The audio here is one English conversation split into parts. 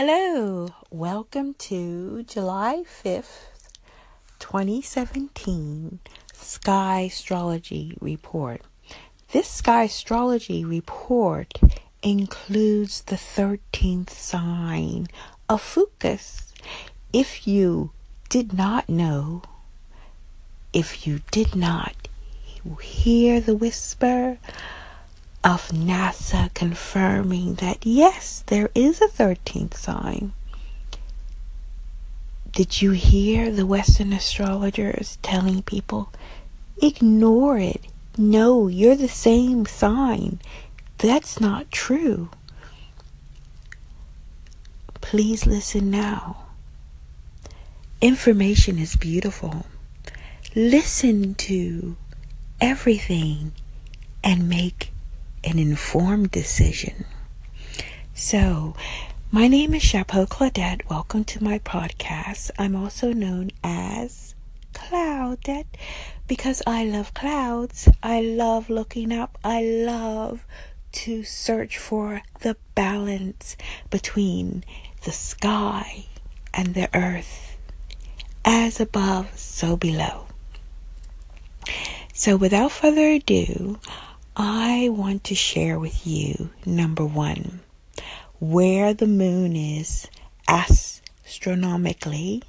Hello, welcome to July 5th, 2017 Sky Astrology Report. This Sky Astrology Report includes the 13th sign of Ophiuchus. If you did not know, if you did not hear the whisper, of NASA confirming that yes, there is a 13th sign. Did you hear the Western astrologers telling people, ignore it? No, you're the same sign. That's not true. Please listen now. Information is beautiful. Listen to everything and make an informed decision. So, my name is Chapeau Claudette. Welcome to my podcast. I'm also known as Cloudette because I love clouds. I love looking up. I love to search for the balance between the sky and the earth. As above, so below. So, without further ado, I want to share with you number one, where the moon is astronomically.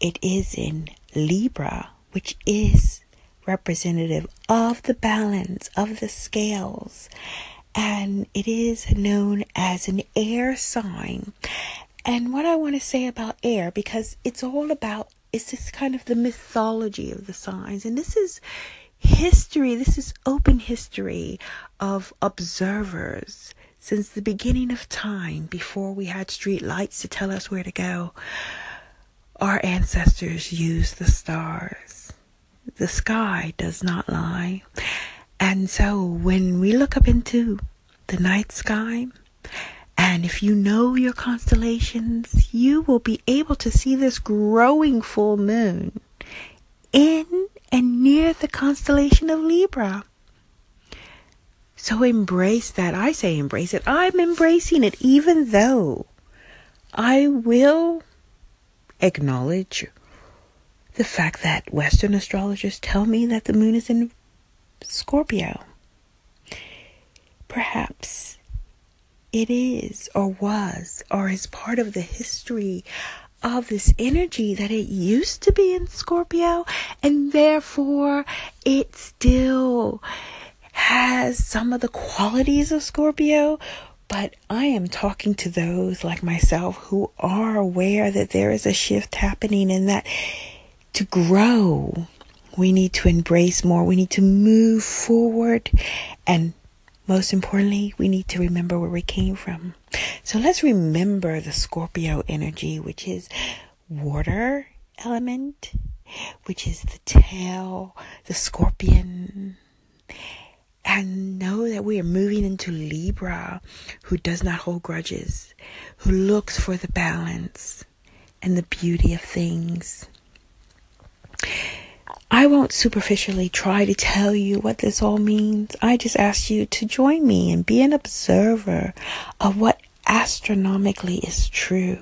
It is in Libra, which is representative of the balance of the scales, and it is known as an air sign. And what I want to say about air, because it's all about, it's this kind of the mythology of the signs, and this is history, this is open history of observers since the beginning of time, before we had street lights to tell us where to go. Our ancestors used the stars. The sky does not lie. And so when we look up into the night sky, and if you know your constellations, you will be able to see this growing full moon in and near the constellation of Libra. So embrace that. I say embrace it. I'm embracing it, even though I will acknowledge the fact that Western astrologers tell me that the moon is in Scorpio. Perhaps it is, or was, or is part of the history of this energy that it used to be in Scorpio, and therefore it still has some of the qualities of Scorpio. But I am talking to those like myself who are aware that there is a shift happening and that to grow, we need to embrace more. We need to move forward and most importantly, we need to remember where we came from. So let's remember the Scorpio energy, which is water element, which is the tail, the scorpion. And know that we are moving into Libra, who does not hold grudges, who looks for the balance and the beauty of things. I won't superficially try to tell you what this all means. I just ask you to join me and be an observer of what astronomically is true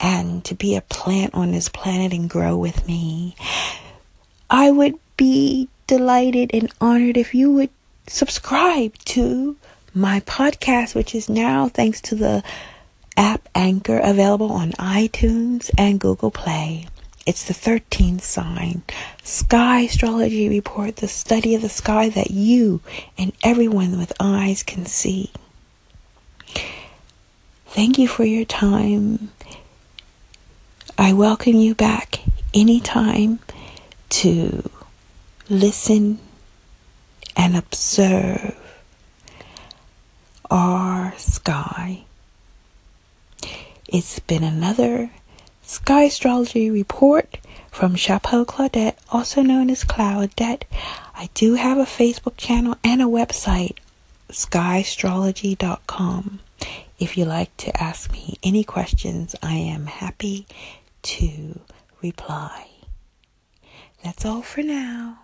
and to be a plant on this planet and grow with me. I would be delighted and honored if you would subscribe to my podcast, which is now, thanks to the app Anchor, available on iTunes and Google Play. It's the 13th sign. Sky Astrology Report, the study of the sky that you and everyone with eyes can see. Thank you for your time. I welcome you back anytime to listen and observe our sky. It's been another Sky Astrology Report from Chapeau Claudette, also known as Cloudette. I do have a Facebook channel and a website, skyastrology.com. If you like to ask me any questions, I am happy to reply. That's all for now.